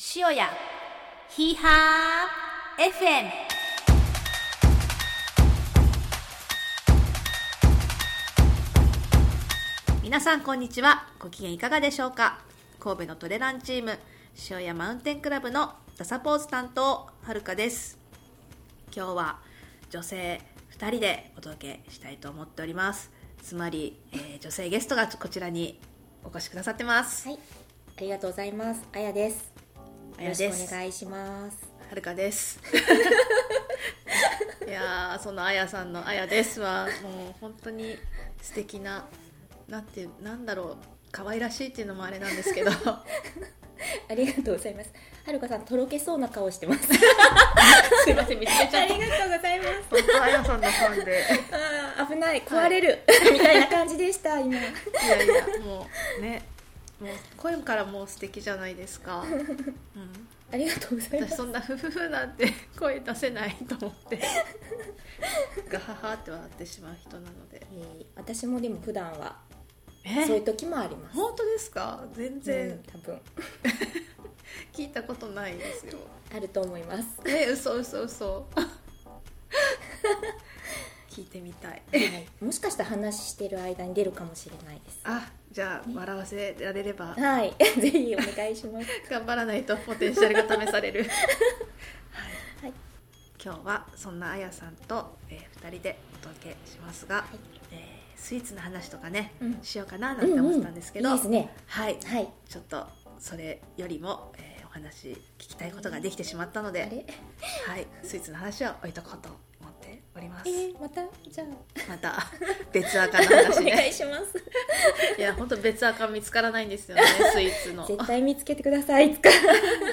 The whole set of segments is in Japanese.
塩屋ヒーハー FM 皆さんこんにちは。ご機嫌いかがでしょうか？神戸のトレランチーム塩屋マウンテンクラブのダサポーズ担当はるかです。今日は女性2人でお届けしたいと思っております。つまり、えー女性ゲストがこちらにお越しくださってます。はい、ありがとうございます。あやです。あやよろですしくお願いします。はるかです。いやーそのあやさんのあやですはもう本当に素敵ななんてなんだろう可愛らしいっていうのもあれなんですけど ありがとうございます。はるかさん、とろけそうな顔してます。すいません見つけちゃったありがとうございます。本当あやさんのファンであー危ない、壊れる、みたいな感じでした、今。いやいやもうねもう声からもう素敵じゃないですか、うん、ありがとうございます。私そんなフフフなんて 声出せないと思って。ガハハって笑ってしまう人なので。えー私もでも普段はえ？そういう時もあります。本当ですか？全然、うん、多分。聞いたことないですよ。あると思います。え嘘嘘嘘聞いてみたい。はい、もしかしたら話してる間に出るかもしれないです。あじゃあ笑わせられれば。はい、ぜひお願いします。頑張らないとポテンシャルが試される。はい、はい。今日はそんなあやさんと、え2人でお届けしますが、えースイーツの話とかね、うん。しようかななんて思ってたんですけど、いいですね。はい。はい。ちょっとそれよりも、えーお話聞きたいことができてしまったので、はい、スイーツの話は置いとこうとおりますえ。ー、また？じゃあ、また 別赤の話 お願ね。いします。いや本当別赤見つからないんですよね スイーツの。絶対見つけてください。いつか。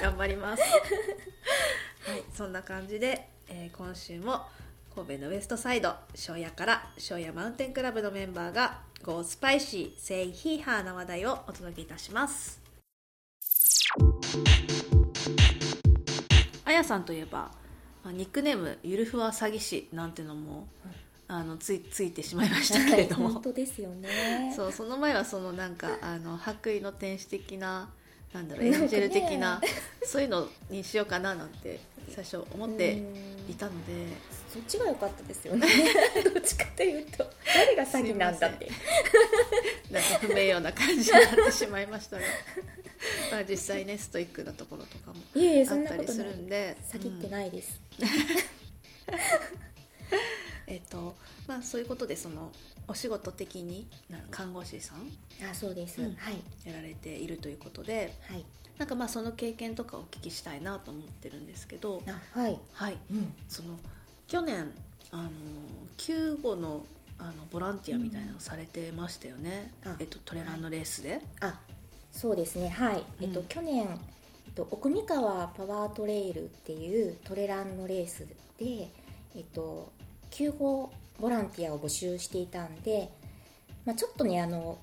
頑張ります。はい、そんな感じで、えー今週も神戸のウエストサイド庄屋から庄屋マウンテンクラブのメンバーが Go Spicy Say He Her な話題をお届けいたします。あやさんといえば、まあニックネームゆるふわ詐欺師なんてのも、あのついついてしまいましたけれども、本当ですよね。そうその前はそのなんかあの白衣の天使的ななんだろうエンジェル的なそういうのにしようかななんて最初思っていたので。そっちが良かったですよね。どっちかというと。誰が詐欺なんだって。なんか不名誉な感じになってしまいましたが まあ実際ねストイックなところとかもあったりするんで。詐欺ってうんないです、えっとまあそういうことでそのお仕事的にな看護師さんあそうです、うん。はい。やられているということではい。なんかまあその経験とかお聞きしたいなと思ってるんですけどあはい。はい。うん。その去年あの救護のあのボランティアみたいなのされてましたよね、うん。あ。えっと、トレランのレースで、あそうですねはい、えっとうん去年、えっと、奥三河パワートレイルっていうトレランのレースでえっと救護ボランティアを募集していたんで、まあ、ちょっとねあの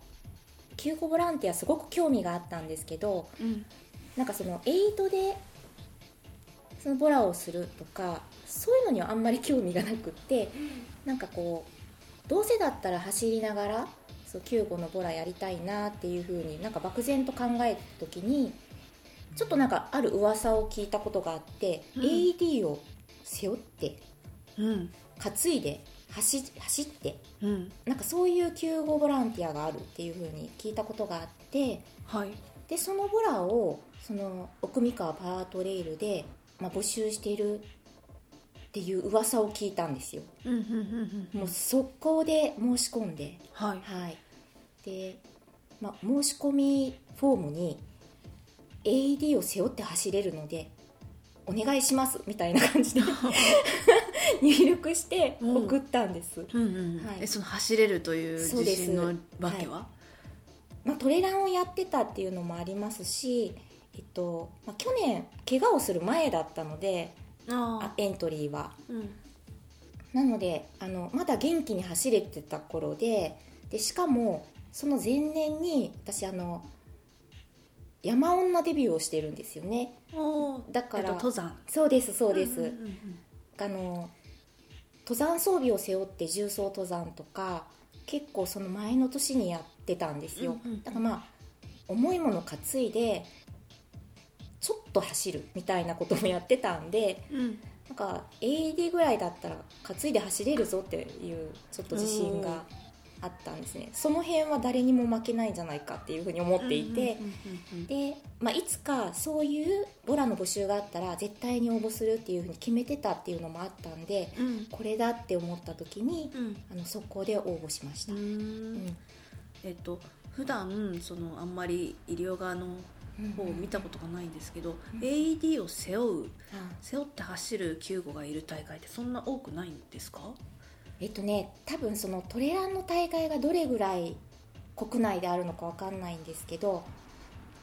救護ボランティアすごく興味があったんですけどうん。なんかそのエイトでそのボラをするとかそういうのにはあんまり興味がなくってなんかこうどうせだったら走りながらそう救護のボラやりたいなっていうふうになんか漠然と考えた時にちょっとなんかある噂を聞いたことがあって、うん。AED を背負ってうん。担いで走走ってうん。なんかそういう救護ボランティアがあるっていうふうに聞いたことがあってはい。でそのボラをその奥三河パワートレイルで、まあ、募集しているっていう噂を聞いたんですよ。うんうんうんうん。もう速攻で申し込んではい。はいで、まあ、申し込みフォームに AED を背負って走れるのでお願いしますみたいな感じで 入力して送ったんです、うんうんうん。はい。えその走れるという自信のわけは、まあ、トレランをやってたっていうのもありますし、えっとまあ、去年怪我をする前だったのでああエントリーは。うん。なのであのまだ元気に走れてた頃ででしかもその前年に私あの山女デビューをしてるんですよね。だからえっと、登山。そうですそうです、んんうんあの登山装備を背負って重装登山とか結構その前の年にやってたんですよ、うんうんうん。だからまあ重いもの担いでちょっと走るみたいなこともやってたんでうん。なんか AED ぐらいだったら担いで走れるぞっていうちょっと自信があったんですね。その辺は誰にも負けないんじゃないかっていうふうに思っていて、で、まあ、いつかそういうボラの募集があったら絶対に応募するっていうふうに決めてたっていうのもあったんでうん。うんこれだって思った時にうん。あの速攻で応募しました、ううん。んえっと普段そのあんまり医療側の方を見たことがないんですけど、うん。AED を背負うあ背負って走る救護がいる大会ってそんな多くないんですか？えっとね多分そのトレランの大会がどれぐらい国内であるのかわかんないんですけど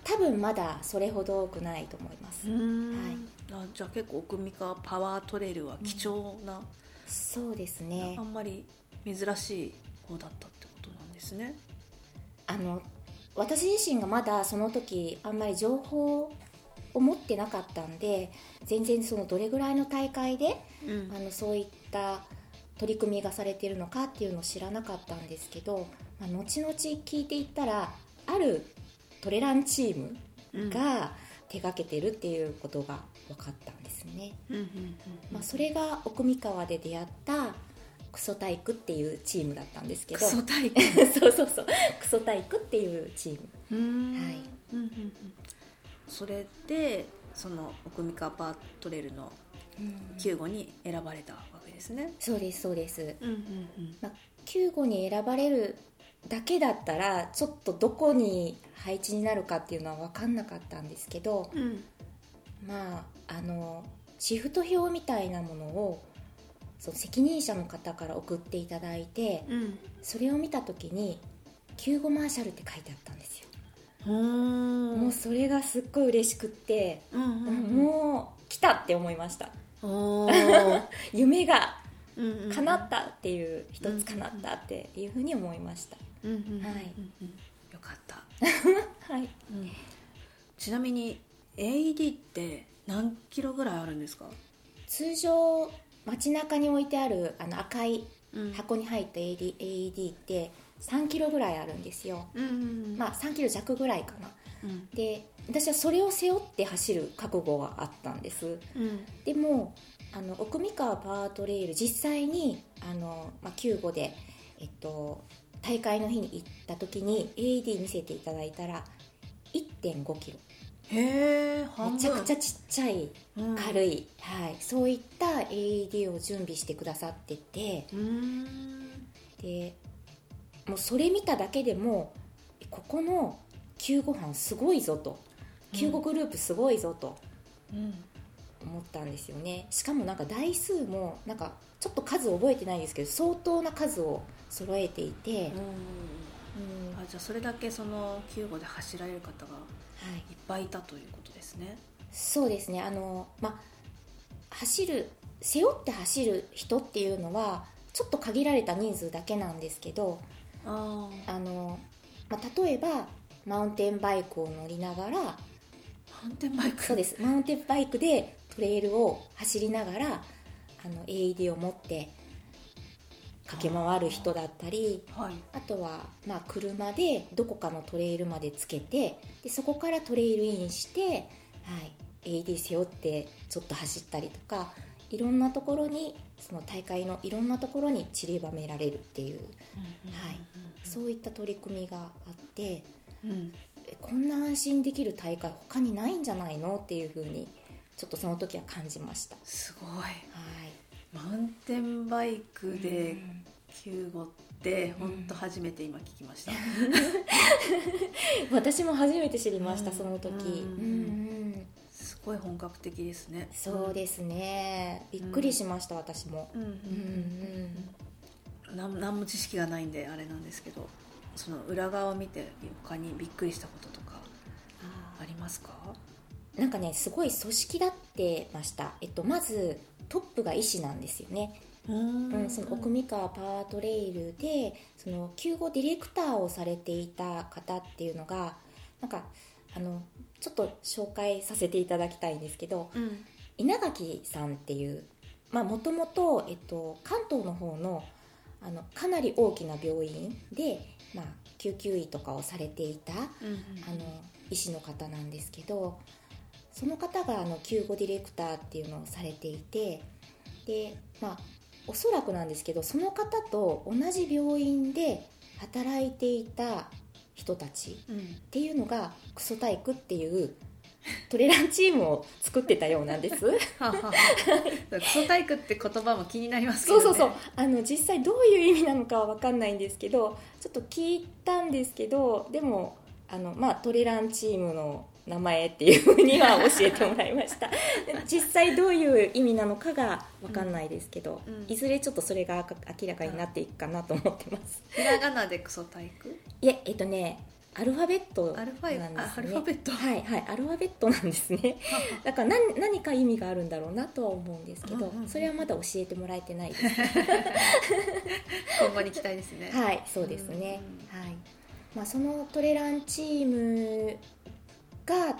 多分まだそれほど多くないと思います、ん。はい。あじゃあ結構奥三河パワートレイルは貴重な、そうですね。あんまり珍しい方だったってことなんですね。あの私自身がまだその時あんまり情報を持ってなかったんで全然そのどれぐらいの大会でうん。あのそういった取り組みがされているのかっていうのを知らなかったんですけど、まあ、後々聞いていったらあるトレランチームうん。が手掛けてるっていうことが分かったんですね、うんうんうんまあ、それが奥三河で出会ったクソ体育っていうチームだったんですけど。クソ体育？そうそうそう。クソ体育っていうチーム。うん。はい。うんうんうん。それでその奥三河パートレイルの救護に選ばれた。わけですね。そうですそうです、うんうんまあ、救護に選ばれるだけだったらちょっとどこに配置になるかっていうのは分かんなかったんですけどうん。うんまああのシフト表みたいなものをその責任者の方から送っていただいてうん。それを見た時に「救護マーシャル」って書いてあったんですよ、うんもうそれがすっごい嬉しくって、うんうんうん。もう来たって思いました 夢がうんうんうん叶ったっていう一つ叶ったっていうふうに思いました、うんうんうん。うんはい。よかった、はい。うん。ちなみに AED って何キロぐらいあるんですか、通常街中に置いてあるあの赤いうん。箱に入った AD AED って3キロぐらいあるんですよ。うんうんうん。まあ3キロ弱ぐらいかな。うん。で私はそれを背負って走る覚悟はあったんです。うん。でもあの奥三河パワートレイル実際にあの、まあ、救護で、えっと、大会の日に行った時に AED 見せていただいたら1 5キロ。へえめちゃくちゃちっちゃいうん軽い、はい、そういった AED を準備してくださってて。でもうそれ見ただけでもここの救護班すごいぞと救護グループすごいぞと。うん。思ったんですよね。しかもなんか台数もなんかちょっと数覚えてないんですけど相当な数を揃えていて、うん。うん。あじゃあそれだけその救護で走られる方がはい、いっぱいいたということですね。そうですね。あの、まあ、走る背負って走る人っていうのはちょっと限られた人数だけなんですけどあああの、まあ、例えばマウンテンバイクを乗りながらマウンテンバイク。そうです。マウンテンバイクでトレイルを走りながらあの AED を持って駆け回る人だったりはい。あとは、まあ、車でどこかのトレイルまでつけてでそこからトレイルインして、はい、AED 背負ってちょっと走ったりとかいろんなところにその大会のいろんなところに散りばめられるっていう、はい、そういった取り組みがあってうんこんな安心できる大会他にないんじゃないの？っていうふうにちょっとその時は感じました。すごい。はい。マウンテンバイクでうん。救護って本当初めて今聞きました、私も初めて知りました、うん。その時、うん。うんうん。すごい本格的ですね。そうですね。びっくりしました、私も。うんうんうん。何も知識がないんであれなんですけどその裏側を見て他にびっくりしたこととかありますか？なんかねすごい組織立ってました、えっと、まずトップが医師なんですよね、ううん。ん、その奥三河パワートレイルでその救護ディレクターをされていた方っていうのがなんかあのちょっと紹介させていただきたいんですけどうん。稲垣さんっていうもともと関東の方のあのかなり大きな病院で、まあ、救急医とかをされていたうんあの医師の方なんですけどその方があの救護ディレクターっていうのをされていてでまあおそらくなんですけどその方と同じ病院で働いていた人たちうん。っていうのがクソ体育っていうトレランチームを作ってたようなんです。ははは。クソ体育って言葉も気になりますけど、ね、そうそうそう。あの実際どういう意味なのかは分かんないんですけどちょっと聞いたんですけどでもあの、まあ、トレランチームの名前っていうふうには教えてもらいました。実際どういう意味なのかが分かんないですけど、うん。いずれちょっとそれが明らかになっていくかなと思ってます。ひらがなでクソ体育？いええっとねアルファベットなんアルファですねあアルファベット。はいはいアルファベットなんですね。だから何何か意味があるんだろうなとは思うんですけど、それはまだ教えてもらえてないです。今後に期待ですね。はいそうですね、はい。まあ、そのトレランチームが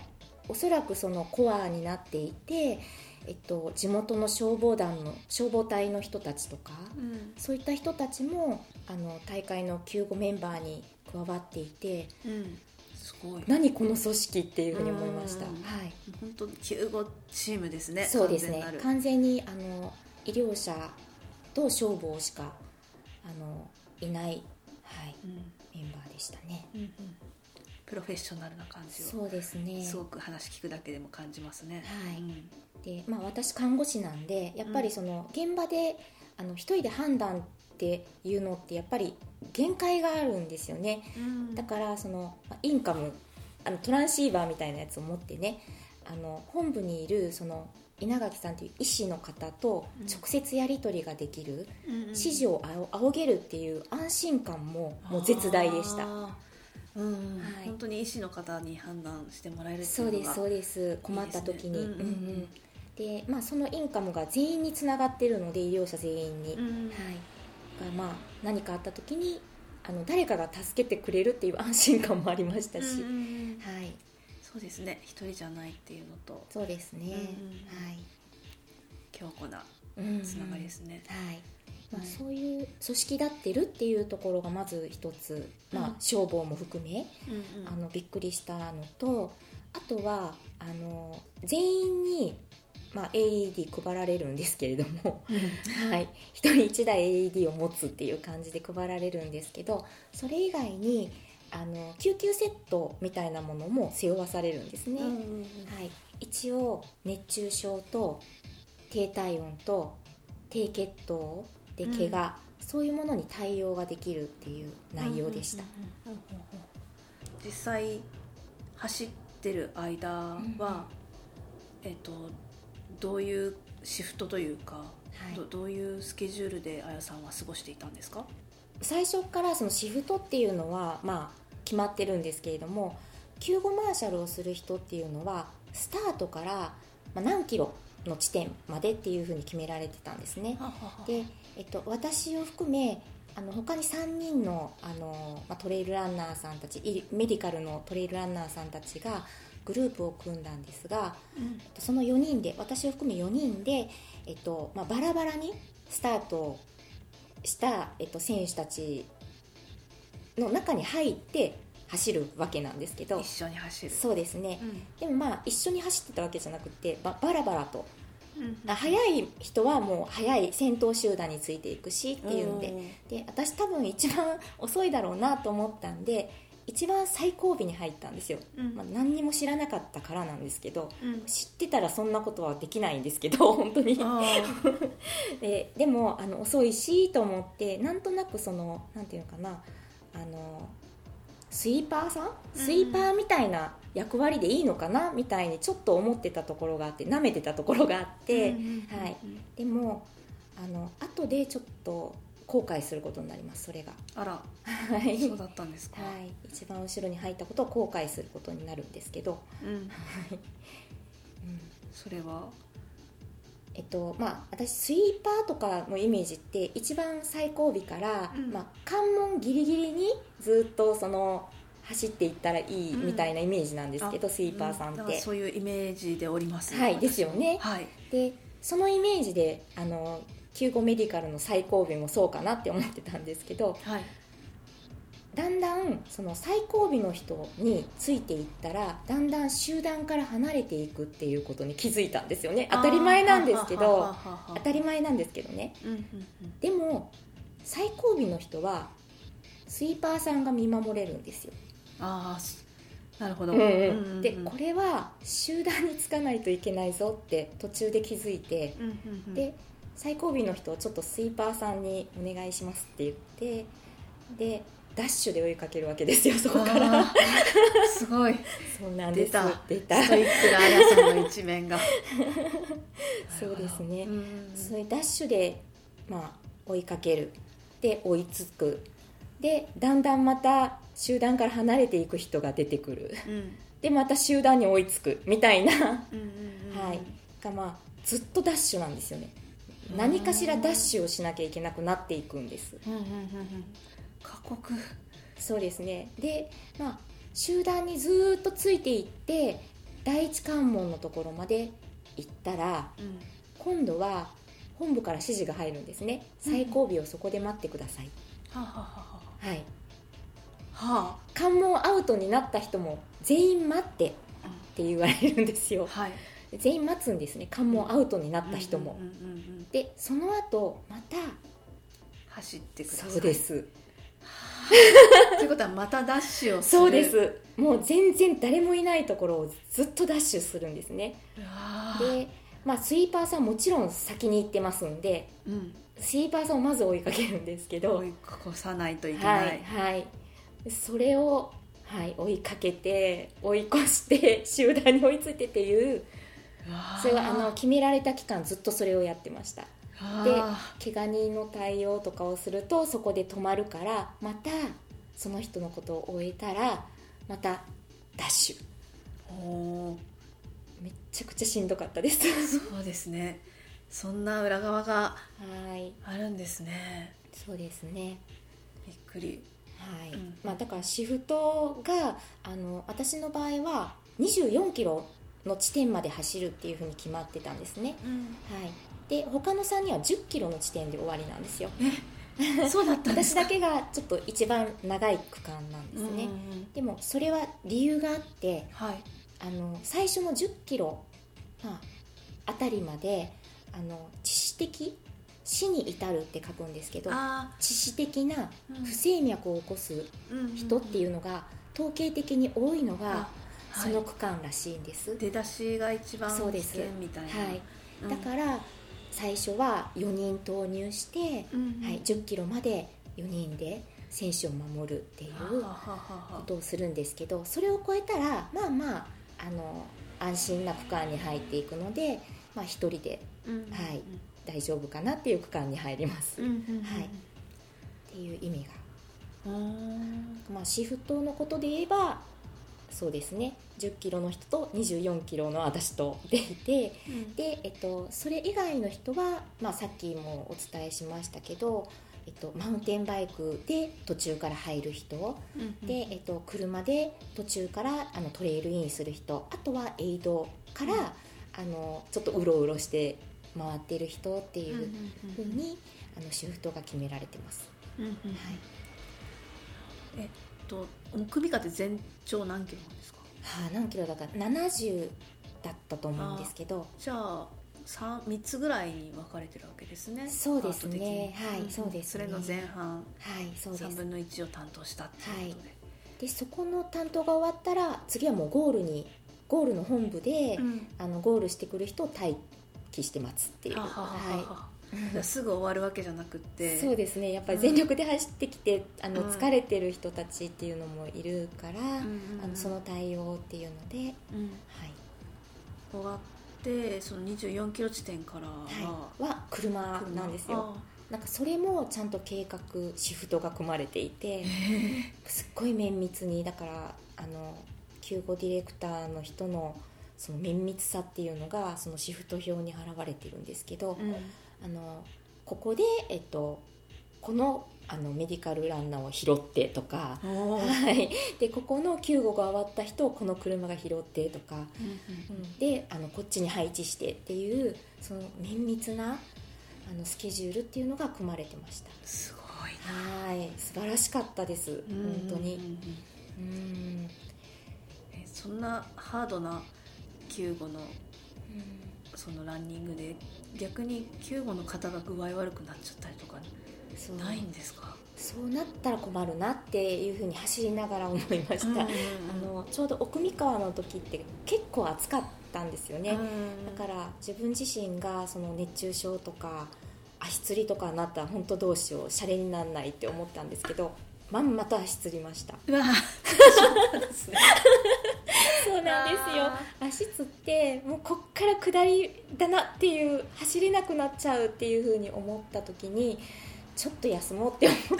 おそらくそのコアになっていて、えっと、地元の消防団の消防隊の人たちとかうん。そういった人たちもあの大会の救護メンバーに加わっていてうん。すごい。何この組織っていうふうに思いました、うん。はい、本当救護チームですねそうですね。完全にあの医療者と消防しかあのいない、はい、うん。メンバーでしたね。うんうん。プロフェッショナルな感じをそうですね。すごく話聞くだけでも感じますね。はい。うん。で、まあ、私看護師なんでやっぱりその現場であの一人で判断っていうのってやっぱり限界があるんですよね。うん。だからそのまあインカムあのトランシーバーみたいなやつを持ってねあの本部にいるその稲垣さんという医師の方と直接やり取りができる、うんうん。指示を仰げるっていう安心感ももう絶大でした。うん。はい。本当に医師の方に判断してもらえるっていそううのがですそうです。困った時に。うんうんうん。でまあ、そのインカムが全員につながってるので医療者全員に、うん。はい、がまあ何かあった時にあの誰かが助けてくれるっていう安心感もありましたし、はい、そうですね。一人じゃないっていうのと。そうですね、はい強固なうんつながりですね、はい。まあ、うんそういう組織立ってるっていうところがまず一つ、まあうん、消防も含めあのびっくりしたのとあとはあの全員に、まあ、AED 配られるんですけれども、はい、1人1台 AED を持つっていう感じで配られるんですけどそれ以外にあの救急セットみたいなものも背負わされるんですね、うんうんうん。はい、一応熱中症と低体温と低血糖で怪我、そういうものに対応ができるっていう内容でした、うんうんうんうん実際走ってる間は、うん。えっとどういうシフトというか、はい。どどういうスケジュールであやさんは過ごしていたんですか？最初からそのシフトっていうのはまあ決まってるんですけれども救護マーシャルをする人っていうのはスタートからまあ何キロの地点までっていうふうに決められてたんですね。で、えっと、私を含めあの他に3人のあの、まあ、トレイルランナーさんたちいメディカルのトレイルランナーさんたちがグループを組んだんですがうん。その4人で私を含め4人で、えっとまあ、バラバラにスタートした、えっと、選手たちの中に入って走るわけなんですけど。一緒に走る。そうですね。うん。でもまあ一緒に走ってたわけじゃなくてばバラバラと。うんあ早い人はもう早い先頭集団についていくしっていうんで。で私多分一番遅いだろうなと思ったんで一番最後尾に入ったんですよ、うん。まあ、何にも知らなかったからなんですけどうん。知ってたらそんなことはできないんですけど 本当に。あ ででもあの遅いしと思ってなんとなくそのなんていうのかなあのスイーパーさん？スイーパーみたいな役割でいいのかな？みたいにちょっと思ってたところがあって舐めてたところがあって、はい、でもあの後でちょっと後悔することになりますそれが。あら。はい、そうだったんですか、はい、一番後ろに入ったことを後悔することになるんですけど、うん、うん。それは？えっとまあ、私スイーパーとかのイメージって一番最後尾から、うん。まあ、関門ギリギリにずっとその走っていったらいいみたいなイメージなんですけど、あスイーパーさんって、うだからそういうイメージでおります。はいですよね。はい。でそのイメージであの救護メディカルの最後尾もそうかなって思ってたんですけどはい。だんだんその最後尾の人についていったらだんだん集団から離れていくっていうことに気づいたんですよね。当たり前なんですけど当たり前なんですけどね。うんうんうん。でも最後尾の人はスイーパーさんが見守れるんですよ、ああすなるほど、うんうん。でこれは集団につかないといけないぞって途中で気づいてうんうんうん。で最後尾の人をちょっとスイーパーさんにお願いしますって言ってでダッシュで追いかけるわけですよそこから。すごい。そうなんです。出た。出た。ストイックなあやさんの一面が。そうですね。それダッシュで、まあ、追いかける。で追いつく。でだんだんまた集団から離れていく人が出てくる。うん。でまた集団に追いつく。みたいな、うんうんうんはい、がまあずっとダッシュなんですよね。うん何かしらダッシュをしなきゃいけなくなっていくんです。うんうんうんうん。過酷。そうですね。でまあ集団にずーっとついていって第一関門のところまで行ったらうん。今度は本部から指示が入るんですね。最後尾をそこで待ってください、はあはあははい。あ。は関門アウトになった人も全員待ってっあて言われるんですよ。はい全員待つんですね。関門アウトになった人も、でその後また走ってください。そうです。ということはまたダッシュをする。そうです。もう全然誰もいないところをずっとダッシュするんですね。で、まあ、スイーパーさんもちろん先に行ってますんでうん。スイーパーさんをまず追いかけるんですけど。追い越さないといけはない。い、はい。それを、はい、追いかけて追い越して集団に追いついてっていうそれはあの決められた期間ずっとそれをやってました。であ怪我人の対応とかをするとそこで止まるからまたその人のことを終えたらまたダッシュ。めっちゃくちゃしんどかったです。そうですね。そんな裏側がはい。あるんですね。そうですね。びっくり。はい、うん。まあ、だからシフトがあの私の場合は24キロの地点まで走るっていうふうに決まってたんですね、はい、で他の3人は10キロの地点で終わりなんですよ。え そうだったんですか？私だけがちょっと一番長い区間なんですね、うんうんうん。でもそれは理由があってはい。あの最初の10キロ、まあ、あたりまであの致死的死に至るって書くんですけどあ致死的なうん。不整脈を起こす人っていうのが統計的に多いのがその区間らしいんです、出だしが一番危険みたいな。はい、うん。だから最初は4人投入して、うんうん。はい、1 0キロまで4人で選手を守るっていうははははことをするんですけどそれを超えたらまあまああの安心な区間に入っていくので、まあ、1人でうんうんはい。大丈夫かなっていう区間に入ります、っうんうんうん。はい。ていう意味が、うんまあ、シフトのことで言えばそうですね。1 0キロの人と2 4キロの私とでいてうん。で、えっと、それ以外の人は、まあ、さっきもお伝えしましたけど、えっと、マウンテンバイクで途中から入る人うんで、えっと、車で途中からあのトレイルインする人あとはエイドから、うん。あのちょっとうろうろして回ってる人ってうんいうふうに、あのシフトが決められてます、うんうんうん。はい、えっと奥美香って全長何キロなんですか？はあ、何キロだった70だったと思うんですけど。じゃあ 3, 三つぐらいに分かれてるわけですね。そうですね。はいんそうですね。それの前半。はいそうです。3分の1を担当したっていうことで、でそこの担当が終わったら次はもうゴールにゴールの本部で、うん。あのゴールしてくる人を待機して待つっていう。はははははじゃあすぐ終わるわけじゃなくって。い、そうですね。やっぱり全力で走ってきて、あのうん。疲れてる人たちっていうのもいるから、うんあのその対応っていうので、はい。うん終わってその24キロ地点からは、はい、は車なんですよ。なんかそれもちゃんと計画シフトが組まれていてすっごい綿密にだからあの救護ディレクターの人のその綿密さっていうのがそのシフト表に表れてるんですけど、うんあのここで、えっと、このあのメディカルランナーを拾ってとか、はい、でここの救護が終わった人をこの車が拾ってとか、うんうん。であのこっちに配置してっていうその綿密なあのスケジュールっていうのが組まれてました。すごいな。はい。素晴らしかったです。本当に。うんそんなハードな救護のそのランニングで逆に救護の方が具合悪くなっちゃったりとかないんですか？そうなったら困るなっていうふうに走りながら思いました、うんうんうん。あのちょうど奥三河の時って結構暑かったんですよね、うんだから自分自身がその熱中症とか足つりとかになったら本当どうしようシャレにならないって思ったんですけどまんまと足つりました。うわ そうなんですよ。足つってもうこっから下りだなっていう走れなくなっちゃうっていうふうに思った時にちょっと休もうって思って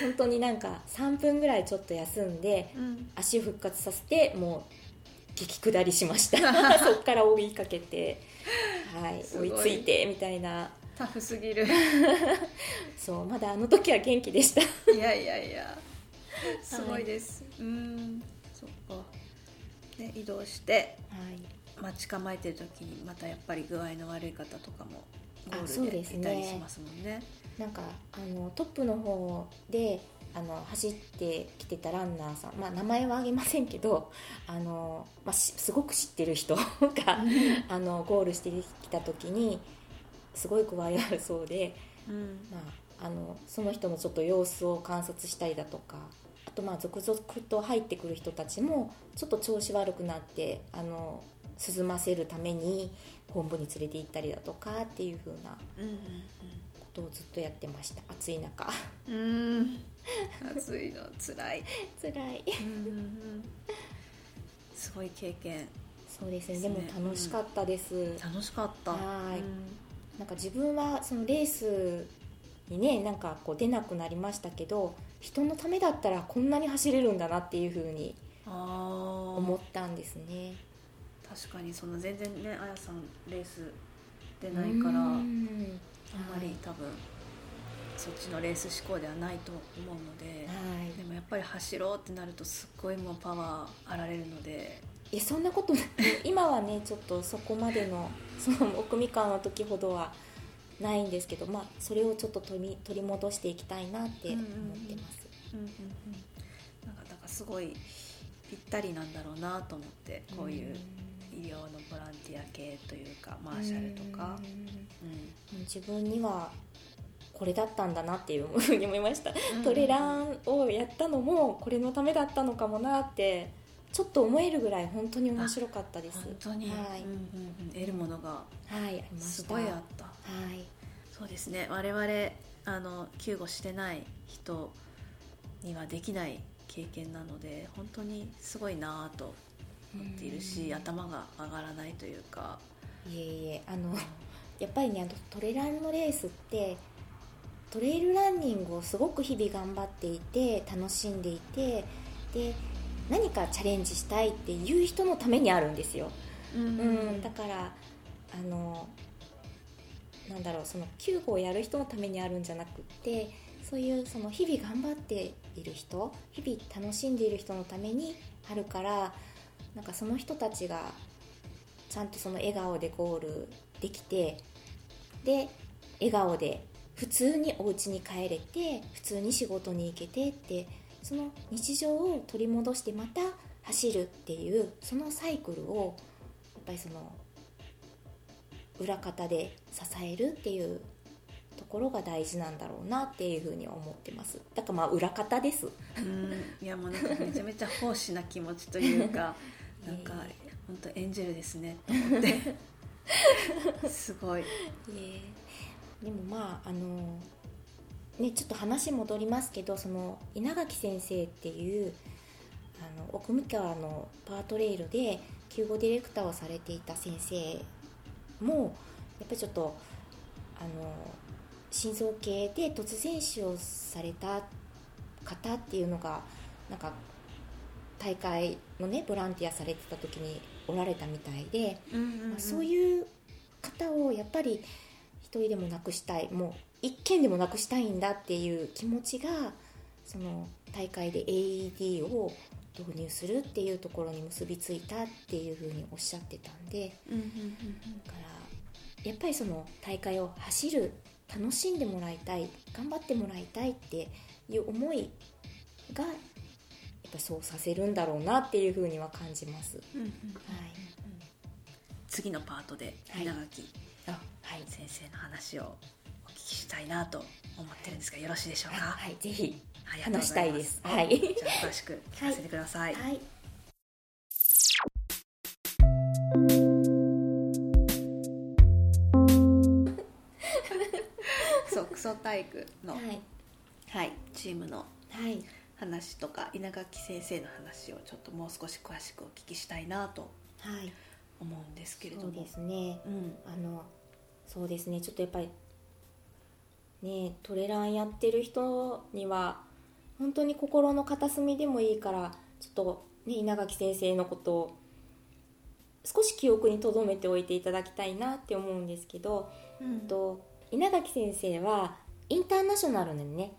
本当になんか3分ぐらいちょっと休んでうん。足を復活させてもう激下りしました。そっから追いかけて、はい、い。追いついてみたいな。タフすぎる。そうまだあの時は元気でした。いやいやいや。すごいです、うん。そっかで移動してはい。待ち構えてる時にまたやっぱり具合の悪い方とかもゴールでいたりしますもんね。なんかあのトップの方であの走ってきてたランナーさん、まあ、名前は挙げませんけどあの、まあ、しすごく知ってる人があのゴールしてきた時にすごい具合悪そうで、うん。まあ、あのその人のちょっと様子を観察したりだとかあとまあ続々と入ってくる人たちもちょっと調子悪くなってあの涼ませるために本部に連れて行ったりだとかっていう風なうんことをずっとやってました。暑い中。うん。うんうん暑いのつらい、辛い。うんうんうん、すごい経験。そうですね。でも楽しかったです、楽しかった。はい。うん。なんか自分はそのレースにねなんかこう出なくなりましたけど人のためだったらこんなに走れるんだなっていうふうに思ったんですね。確かにその全然ねあやさんレース出ないからあん。うんまり多分そっちのレース志向ではないと思うのではい。でもやっぱり走ろうってなるとすっごいもうパワーあられるので。いやそんなこと今はねちょっとそこまでのその奥三河の時ほどはないんですけど、まあ、それをちょっと取り取り戻していきたいなって思ってます、なんかだからすごいぴったりなんだろうなと思ってこういう医療のボランティア系というかマーシャルとか。うん自分にはこれだったんだなっていうふうに思いました、うんトレランをやったのもこれのためだったのかもなってちょっと思えるぐらい本当に面白かったです。本当に、はい、うんうんうん、得るものがはい、ありました。すごいあった。はいそうですね。我々あの救護してない人にはできない経験なので本当にすごいなぁと思っているしうん。頭が上がらないというか。いえいえあの やっぱりねあのトレランのレースってトレイルランニングをすごく日々頑張っていて楽しんでいてで何かチャレンジしたいっていう人のためにあるんですよ、うんうん、だからあのなんだろうその救護をやる人のためにあるんじゃなくってそういうその日々頑張っている人日々楽しんでいる人のためにあるからなんかその人たちがちゃんとその笑顔でゴールできてで笑顔で普通にお家に帰れて普通に仕事に行けてってその日常を取り戻してまた走るっていうそのサイクルをやっぱりその裏方で支えるっていうところが大事なんだろうなっていうふうに思ってます。だからまあ裏方です。うん。いやもうなんかめちゃめちゃ奉仕な気持ちというか なんか本当エンジェルですねと思って。すごい。でもまああのねちょっと話戻りますけどその稲垣先生っていうあの奥三河のパートレイルで救護ディレクターをされていた先生もやっぱりちょっとあの心臓系で突然死をされた方っていうのがなんか大会のねボランティアされてた時におられたみたいで、まあそうういう方をやっぱり一人でもなくしたいもう一件でもなくしたいんだっていう気持ちがその大会で AED を導入するっていうところに結びついたっていうふうにおっしゃってたんでんうんうん。だからやっぱりその大会を走る楽しんでもらいたい頑張ってもらいたいっていう思いがやっぱそうさせるんだろうなっていうふうには感じます。うんうんはい、次のパートではい稲垣あはい。先生の話をお聞きしたいなと思ってるんですがよろしいでしょうか、はい、ぜひ話したいです。はい、じゃあ詳しく聞かせてください、はい、ソ体育の、はい、はい、チームのはい、話とか稲垣先生の話をちょっともう少し詳しくお聞きしたいなとはい、思うんですけれども。そうですね。うん。あのそうですね。ちょっとやっぱりねトレランやってる人には本当に心の片隅でもいいからちょっと、ね、稲垣先生のことを少し記憶に留めておいていただきたいなって思うんですけど、うん。と稲垣先生はインターナショナルのね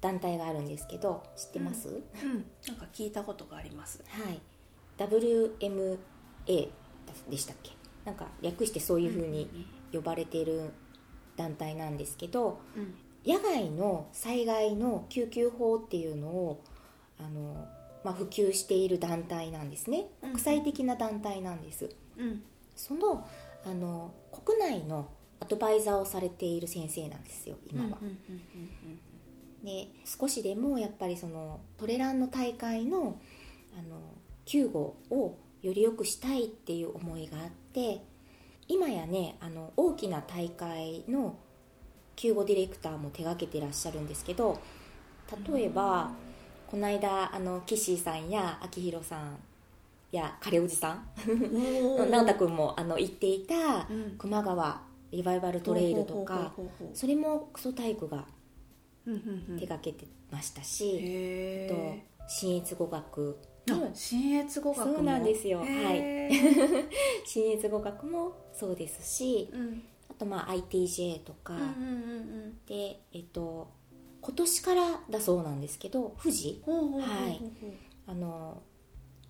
団体があるんですけど知ってます、うん。なんか聞いたことがあります。はい。WMA でしたっけ？なんか略してそういうふうに呼ばれている団体なんですけどうん。野外の災害の救急法っていうのをあの、まあ、普及している団体なんですね。うん。国際的な団体なんです。うん。そのあの国内のアドバイザーをされている先生なんですよ今は、うんうんで少しでもやっぱりそのトレランの大会のあの救護をより良くしたいっていう思いがあって今やねあの大きな大会の救護ディレクターも手がけてらっしゃるんですけど例えば、この間あの岸井さんや秋広さんや彼おじさんうん。直太君もあの行っていたうん。球磨川リバイバルトレイルとかそれもクソ体育がうんうんうん。手がけてましたし、へとえ新越語学。あの新越語学も。そうなんですよ。へー。新越語学もそうですしうん。あとまあ ITJ とか、うんうんうんでえっと今年からだそうなんですけど富士。はい。あの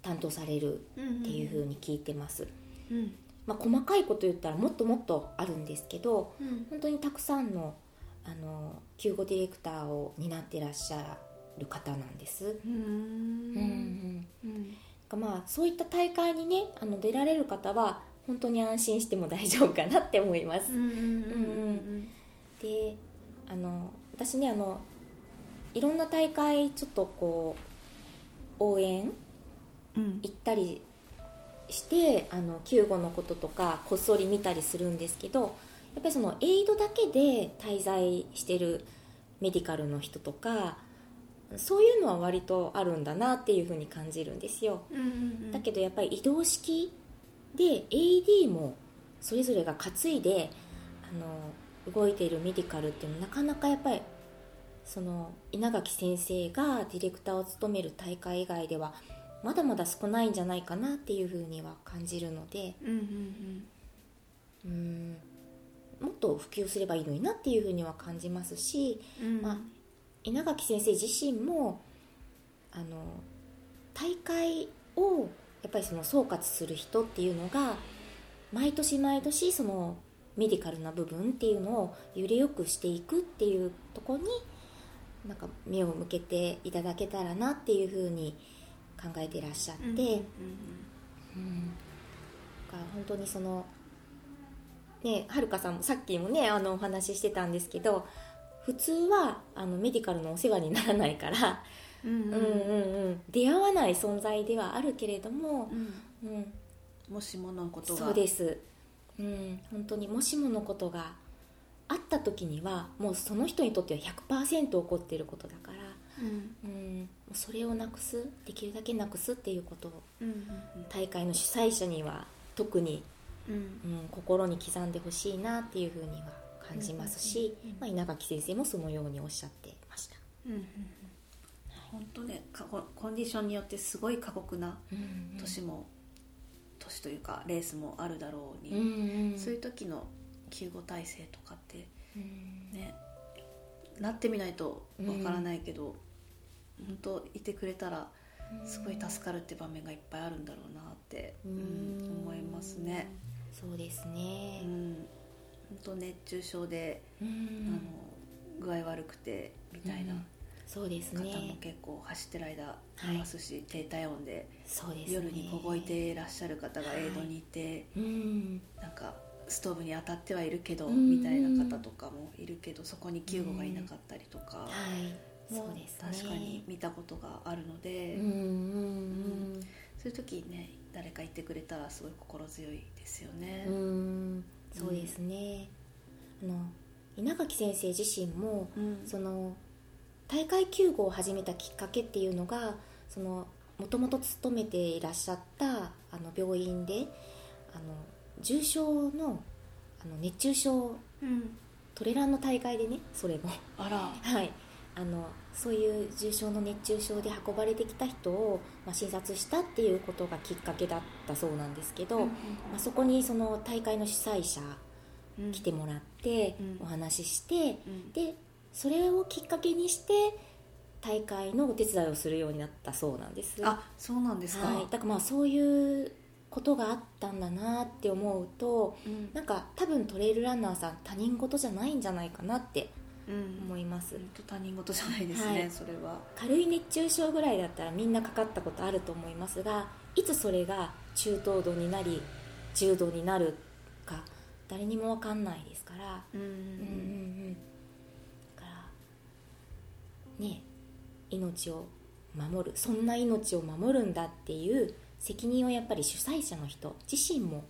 担当されるっていうふうに聞いてます、うんまあ、細かいこと言ったらもっともっとあるんですけどうん。本当にたくさんのあの救護ディレクターを担ってらっしゃる方なんです、うん。うんまあそういった大会にねあの出られる方は本当に安心しても大丈夫かなって思います、うん。うんうん。であの私ねあのいろんな大会ちょっとこう応援うん。行ったりしてあの救護のこととかこっそり見たりするんですけどやっぱりそのエイドだけで滞在してるメディカルの人とかそういうのは割とあるんだなっていうふうに感じるんですよ。うんうんだけどやっぱり移動式で AED もそれぞれが担いであの動いているメディカルっていうのはなかなかやっぱりその稲垣先生がディレクターを務める大会以外ではまだまだ少ないんじゃないかなっていうふうには感じるのでうんもっと普及すればいいのになっていうふうには感じますし、うん。まあ、稲垣先生自身もあの大会をやっぱりその総括する人っていうのが毎年毎年そのメディカルな部分っていうのをより良くしていくっていうところになんか目を向けていただけたらなっていうふうに考えていらっしゃって、うん。うんうん、だから本当にそのねはるかさんもさっきもねあのお話ししてたんですけど普通はあのメディカルのお世話にならないから、うんうん。うんうんうん、出会わない存在ではあるけれども、うん。うん、もしものことが。そうです、うん、本当にもしものことがあった時にはもうその人にとっては100%起こっていることだから、うん。うん、それをなくすできるだけなくすっていうこと。をうんうん。大会の主催者には特にうん。うんうん、心に刻んでほしいなっていうふうには感じますし、うんうんうんまあ、稲垣先生もそのようにおっしゃってました、うんうん本当ねかココンディションによってすごい過酷な年も、年というかレースもあるだろうに、うんうんそういう時の救護体制とかってうん。ねなってみないとわからないけど、本当いてくれたらすごい助かるって場面がいっぱいあるんだろうなって、うん。思いますね。そうですね。うん。本当熱中症で、うん。あの具合悪くてみたいなうん。そうです方もね結構走ってる間はいいますし、低体温でそうですね。夜に凍えていらっしゃる方がエイドにいて、うん。なんかストーブに当たってはいるけど、うん。みたいな方とかもいるけどそこに救護がいなかったりとか、はいもそうですね。確かに見たことがあるので、うんうんうん。そういう時にね誰か言ってくれたらすごい心強いですよね。うん。そうですね、あの稲垣先生自身もうん。その大会救護を始めたきっかけっていうのがそのもともと勤めていらっしゃったあの病院であの重症のあの熱中症うん。トレランの大会でねそれも。あら。はいあのそういう重症の熱中症で運ばれてきた人を、まあ、診察したっていうことがきっかけだったそうなんですけど、まあ、そこにその大会の主催者うん。来てもらってうん。お話しして、うん。でそれをきっかけにして大会のお手伝いをするようになったそうなんです。あそうなんですか、はい、だからまあそういうことがあったんだなって思うとうん。なんか多分トレイルランナーさん他人事じゃないんじゃないかなってうん思います。本当他人事じゃないですね、はい。それは。軽い熱中症ぐらいだったらみんなかかったことあると思いますがいつそれが中等度になり重度になるか誰にも分かんないですから。うんうんうん。うんだからね命を守るそんな命を守るんだっていう責任をやっぱり主催者の人自身も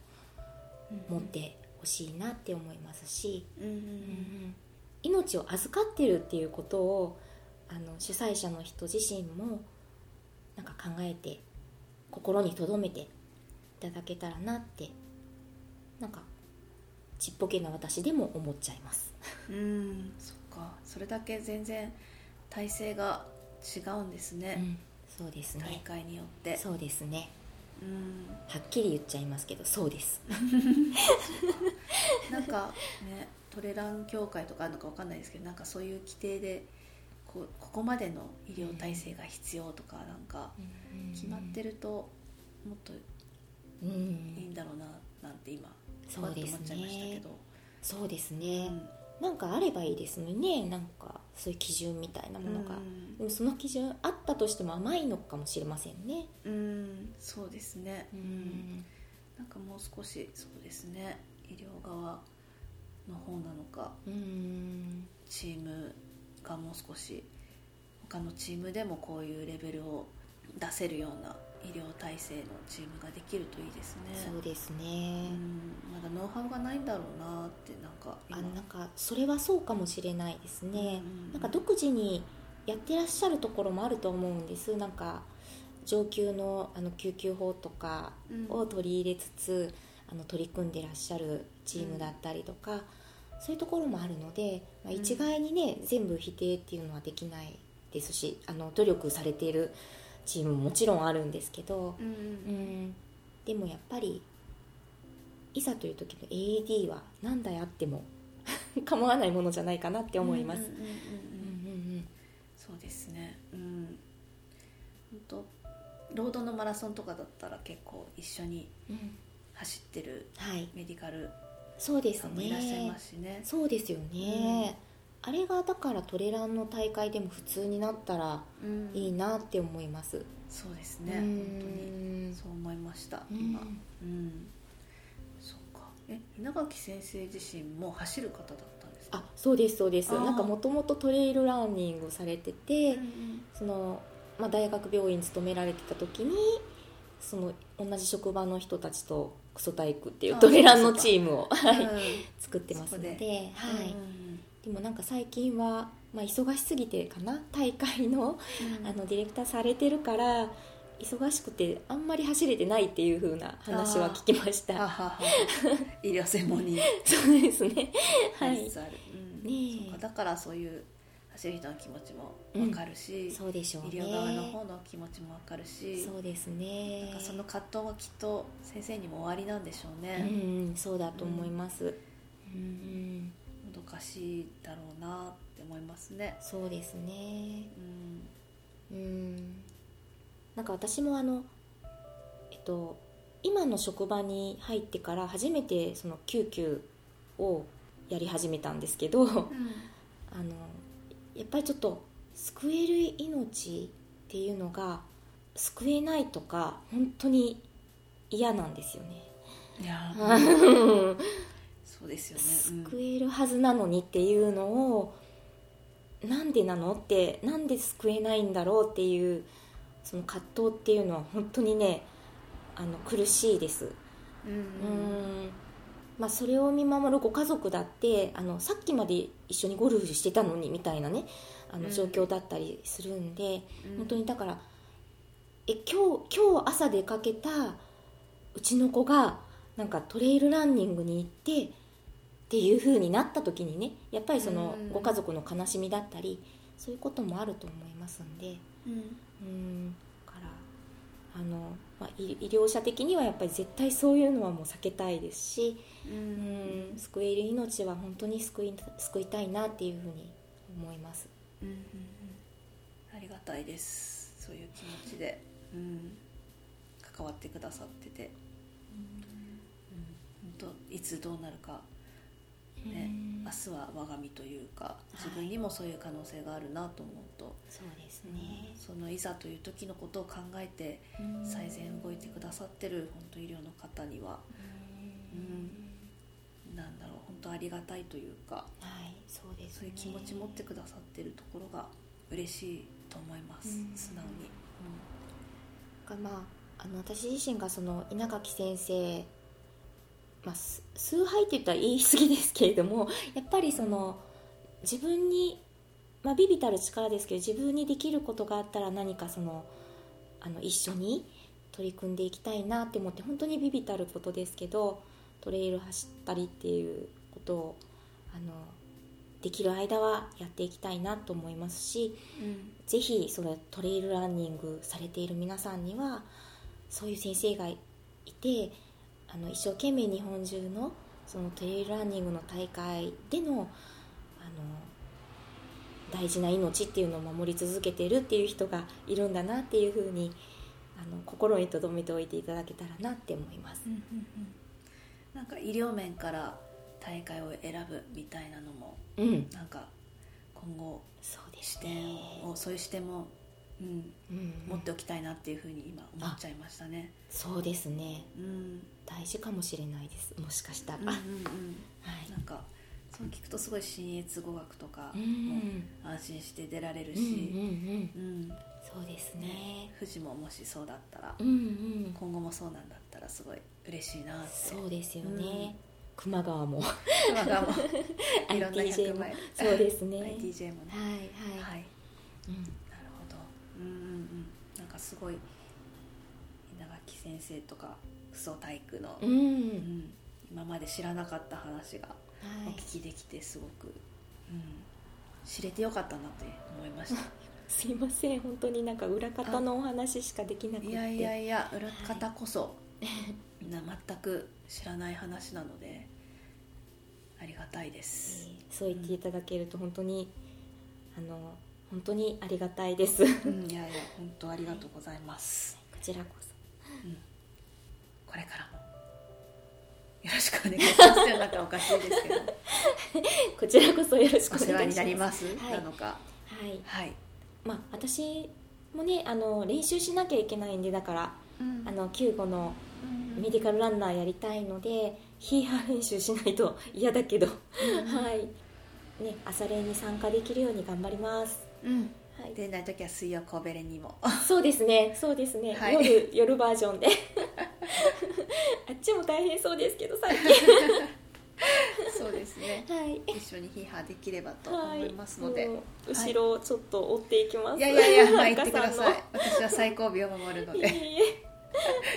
持ってほしいなって思いますし、うんうんうん命を預かってるっていうことをあの主催者の人自身もなんか考えて心に留めていただけたらなってなんかちっぽけな私でも思っちゃいます。うんうんそっか。それだけ全然体制が違うんですうね、んそうです大ね会によって。そうですね。うん。はっきり言っちゃいますけどそうです。なんかねトレラン協会とかあるのかわかんないですけどなんかそういう規定でこうここまでの医療体制が必要とかなんか決まってるるともっとうん。いいんだろうななんて今そうですねふわっと思っちゃいましたけど。そうですうね、ん。なんかあればいいですのにね。なんかそういう基準みたいなものが、でもその基準あったとしても甘いのかもしれませんね。うん、うんそうですね。うん。なんかもう少しそうですね。医療側の方なのかうん。チームがもう少し他のチームでもこういうレベルを出せるような医療体制のチームができるといいですね。そうですうね、ん。まだノウハウがないんだろうなってなんか今。あなんかそれはそうかもしれないですね、うんなんか独自にやってらっしゃるところもあると思うんです。なんか上級のあの救急法とかを取り入れつつ、あの取り組んでらっしゃるチームだったりとか、そういうところもあるので、まあ、うん。一概にね、全部否定っていうのはできないですしあの努力されているチームももちろんあるんですけど、うんうんうん、でもやっぱりいざという時の AED は何台あっても 構わないものじゃないかなって思います。そうですね。うん。本当ロードのマラソンとかだったら結構一緒に走ってるはい、メディカルそうですさんもいらっしゃいね。ますしねそうですよね、あれがだからトレランの大会でも普通になったらうん。いいなって思います、そうですね。うん。本当にそう思いましたうん。今。うん。そっか。え稲垣先生自身も走る方だったんですか？あそうですそうです。なんかもともとトレイルランニングをされてて、うんうんその、まあ、大学病院に勤められてた時にその同じ職場の人たちとクソ体育っていうあトレランのチームを、はいうん。作ってますのでで。はい。うんでもなんか最近は、まあ、忙しすぎてかな？大会のうん。あのディレクターされてるから忙しくてあんまり走れてないっていう風な話は聞きました。ははは。医療専門に。そうですね。はい。ねだからそういう走る人の気持ちも分かるし、そうでしょうね。医療側の方の気持ちも分かるしそうですね。なんかその葛藤はきっと先生にも終わりなんでしょううね、んそうだと思います。うん。もどかしいだろうなって思いますね。そうですね。うん。うん。なんか私もあのえっと今の職場に入ってから初めてその救急をやり始めたんですけど、あのやっぱりちょっと救える命っていうのが救えないとか本当に嫌なんですよね。いやそうですよね、救えるはずなのにっていうのをなんでなのってなんで救えないんだろうっていうその葛藤っていうのは本当にねあの苦しいです。うんまあ、それを見守るご家族だってあのさっきまで一緒にゴルフしてたのにみたいなねあうん。の状況だったりするんで、うん。本当にだからえ今日今日朝出かけたうちの子がなんかトレイルランニングに行ってっていう風になった時にねやっぱりそのうん。ご家族の悲しみだったりそういうこともあると思いますんで。うん。うんあの、まあ、医医療者的にはやっぱり絶対そういうのはもう避けたいですし、ううん。ん、救える命は本当に救い救いたいなっていうふうに思います。うんうんうん。ありがたいです。そういう気持ちで、うん、関わってくださってて、うん、本当いつどうなるか、ねうん明日は我が身というか自分にもそういう可能性があるなと思うと、そうですね。そのいざという時のことを考えてうん。最善動いてくださってる本当医療の方には。なんだろう本当ありがたいというかはい、そうです、ね。そういう気持ち持ってくださってるところが嬉しいと思います、うん。素直に、がまあ、あの私自身がその稲垣先生、まあ、崇拝って言ったら言い過ぎですけれどもやっぱりその自分に、まあ、ビビたる力ですけど自分にできることがあったら何かそのあの一緒に取り組んでいきたいなって思って本当にビビたることですけどトレイル走ったりっていうことをあのできる間はやっていきたいなと思いますしうんぜひそのトレイルランニングされている皆さんにはそういう先生がいてあの一生懸命日本中のそのトレイルランニングの大会でのあの大事な命っていうのを守り続けているっていう人がいるんだなっていうふうにあの心に留めておいていただけたらなって思います。なんか医療面から大会を選ぶみたいなのもうん、なんか今後そうです視点をそういう視点も、うん、うん、持っておきたいなっていうふうに今思っちゃいましたね。そうですねうん。大事かもしれないですもしかしたら、うん。うん。うん。はいなん。かそう聞くとすごい親越語学とかうもん。安心して出られるうん。うん。うん。し、うん。そうですね富士ももしそうだったら、うん。うん。今後もそうなん。だったらすごい嬉しいなってそうですよね、熊川も熊川もいろん。な ITJ 100もそうですね ITJ もねはいはい、はいうん。うんうんうん。なんかすごい稲垣先生とかクソ体育の、うん、うん今まで知らなかった話がおはい。聞きできてすごく、うん、知れてよかったなって思いました。すいません。本当になんか裏方のお話しかできなくて。いやいやいや裏方こそ、みんな全く知らない話なのでありがたいです、そう言っていただけると本当にあの本当にありがたいです。こうん、いやいや本当ありがとうございます、ちらこそ。これからもよろしくお願いします。なんかおかしいです。けどこちらこそよろしくお願いします。なります、はい。なのかはいはい、まあ私もねあの練習しなきゃいけないんでだからあの救護のメディカルランナーやりたいのでヒーハー練習しないと嫌だけど、はい。ね朝練に参加できるように頑張りますうん。はい。出ない時は水曜神戸練にも。そうですね。そうですね、はい。夜夜バージョンで。あっちも大変そうですけど最近。そうですね。はい。一緒にヒーハーできると思いますので、もう後ろをちょっと追っていきます、い、やいやいや、まあ、言ってくだかさい 私は最後尾を守るので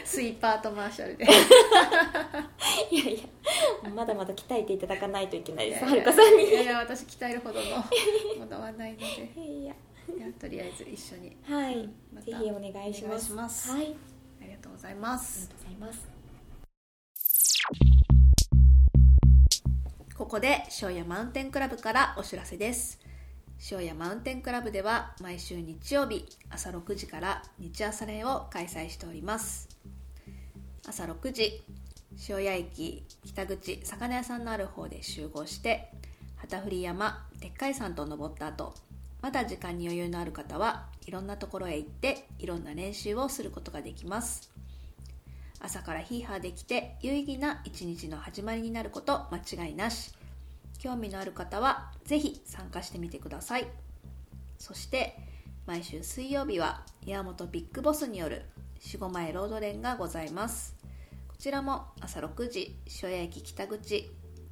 スイーパーとマーシャルで。いやいやまだまだ鍛えていただかないといけないですはるかさんに。いやいや私鍛えるほどの ものはないので。いやとりあえず一緒に。はい、またぜひお願いします。はいありありがとうございます。がとうございます。ここで塩屋マウンテンクラブからお知らせです塩屋マウンテンクラブでは毎週日曜日朝6時から日朝練を開催しております。朝6時塩谷駅北口魚屋さんのある方で集合して旗振山でっかい山と登った後まだ時間に余裕のある方はいろんなところへ行っていろんな練習をすることができます。朝からヒーハーできて有意義な一日の始まりになること間違いなし。興味のある方はぜひ参加してみてください。そして毎週水曜日は岩本ビッグボスによる四五前ロード連がございます。こちらも朝6時塩谷駅北口、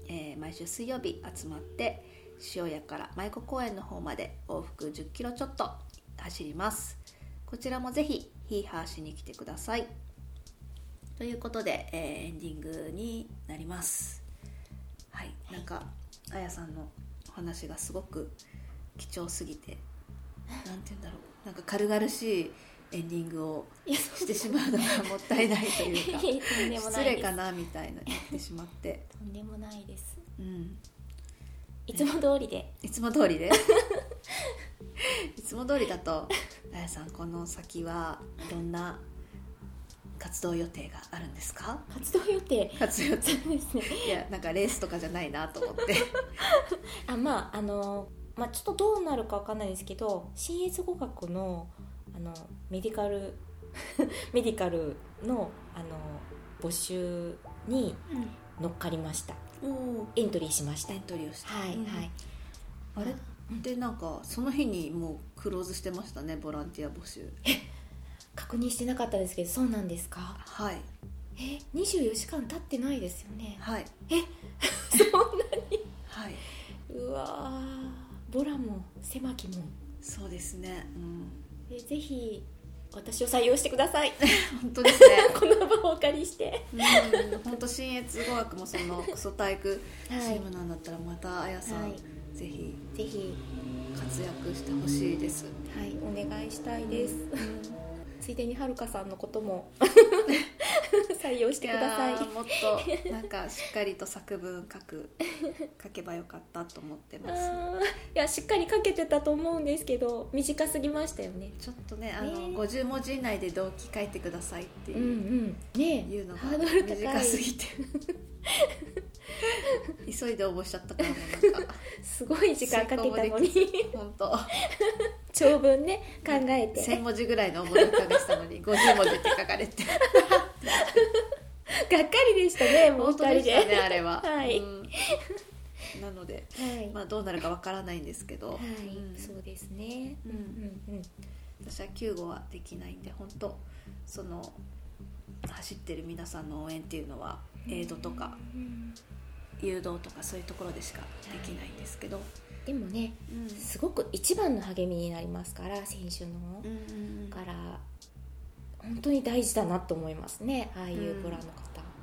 えー毎週水曜日集まって塩谷から舞子公園の方まで往復1 0キロちょっと走ります。こちらもぜひヒーハーしに来てください。ということで、えーエンディングになります。はいなんかあやさんのお話がすごく貴重すぎてなんて言うんだろう。なんか軽々しいエンディングをしてしまうのがもったいないというか 失礼かなみたいな言ってしまって、とんでもないです。うん、いつも通りで。いつも通りで？いつも通りだとあやさんこの先はどんな活動予定があるんですか？活動予定？活動予定。ですね。いやなんかレースとかじゃないなと思って。あまああのまあちょっとどうなるかわかんないですけど新越語学のあのメディカル メディカルのあの募集に乗っかりました。おおエントリーしました。エントリーをしてはい、うん。はい。あれ？でなんかその日にもうクローズしてましたねボランティア募集確認してなかったですけどそうなんですか？はい。え24時間経ってないですよね？はい。そんなはい。にうわー。ボラも狭きもそうですね。うん。えぜひ私を採用してください。本当ですね。この場をお借りして。うん。本当新越語学もそのクソ体育チはい。ームなんだったらまたあやさん、はい。ぜひ。ぜひ。活躍してほしいです。はいお願いしたいです、ついでにはるかさんのことも 採用してください。もっとなんかしっかりと作文書く書けばよかったと思ってます。いやしっかり書けてたと思うんですけど短すぎましたよね。ちょっとねあの、ね50文字以内で動機書いてくださいってうんういう,、ん。ねいうのが短すぎて急いで応募しちゃったからもうなんか。すごい時間かけたのに。本当。長文ね考えて。1000文字ぐらいの思いをかけしたのに50文字って書かれて。がっかりでしたねもう本当で。二人でしたねあれは、はい。うん。なので、はい、まあ、どうなるかわからないんですけど、はい、うん。そうですね。ううんんうんうん。私は救護はできないんで本当その走ってる皆さんの応援っていうのはエイドとかうん。誘導とかそういうところでしかできないんですけど、でもねうん。すごく一番の励みになりますから選手の。うんうんうん。から本当に大事だなと思いますねああいうボラの方、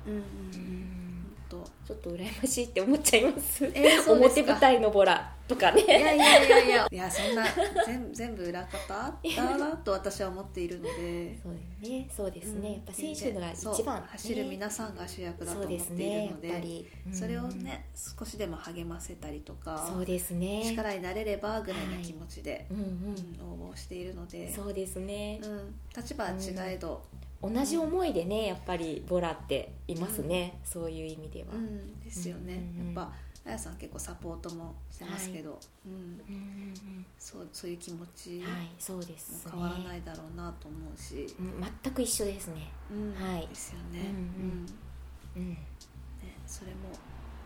うんうん。うん本ちょっと羨ましいって思っちゃいます、えーすか。表舞台のボラとかね。当いやいやいやいや。いやそんな全全部裏方だなと私は思っているので。そうですね。そうですね、うん。やっぱ選手のが一番、ね、走る皆さんが主役だと思っているので。ぱり、うん。それをね少しでも励ませたりとかそうですね。力になれればぐらいの気持ちで、うんうん。うん応募しているので。そうですね、うん、立場は違えど、同じ思いでねやっぱりボラっていますね、そういう意味では、うんですよね、うんうんうん。やっぱあやさん結構サポートもしてますけど、うん、うんうんそうそういう気持ちもうんはいそうですね。変わらないだろうなと思うし、うん全く一緒ですね。うんはい。ですよね,、うんうん。うん。ねそれも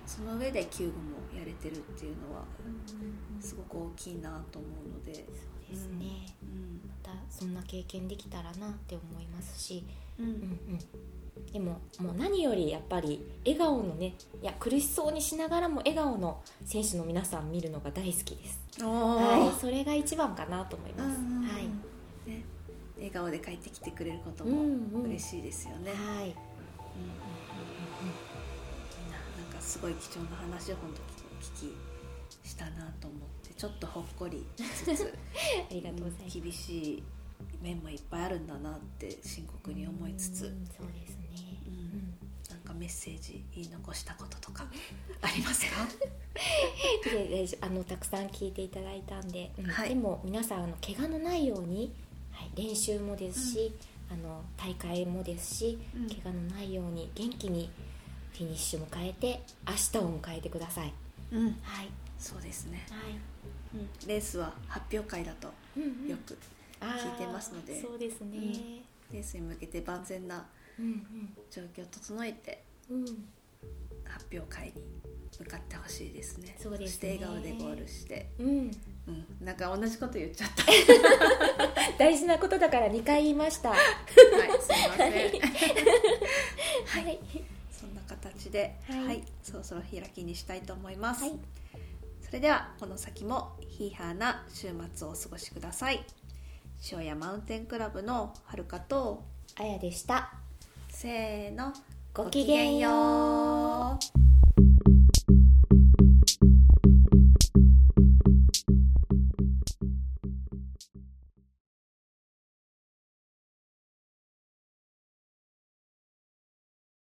その上で救護もやれてるっていうのはすごく大きいなと思うので、ですね、うん。またそんな経験できたらなって思いますし、うん。うんうん、でももう何よりやっぱり笑顔のねいや苦しそうにしながらも笑顔の選手の皆さん見るのが大好きです、おはい。ー、それが一番かなと思います、うんうんうん。はい。ね、笑顔で帰ってきてくれることもうんうん。嬉しいですよね、はい、うんいいななんかすごい貴重な話を本当聞きしたなと思ってちょっとほっこりしつつ ありがとうございます、厳しい面もいっぱいあるんだなって深刻に思いつつ、うんそうですね、うんなんかメッセージ言い残したこととかありますか？あのたくさん聞いていただいたんで、うんはい。でも皆さんあの怪我のないように、はい、練習もですし、あの大会もですし、うん。怪我のないように元気にフィニッシュ迎えて明日を迎えてください。うん。はいそうですね、はい。うん、レースは発表会だとうんうん。よく聞いてますので。あーそうですね。レースに向けて万全なうん状況を整えてうん。うん発表会に向かってほしいですね。そうですね。して笑顔でゴールして、うん。うん、なんか同じこと言っちゃった。大事なことだから2回言いました。ははいすいません。い。そんな形で、ははいい。そろそろ開きにしたいと思います、はいそれではこの先もヒーハーな週末をお過ごしください。塩屋マウンテンクラブのはるかとあやでした。せーのごきげんよう。う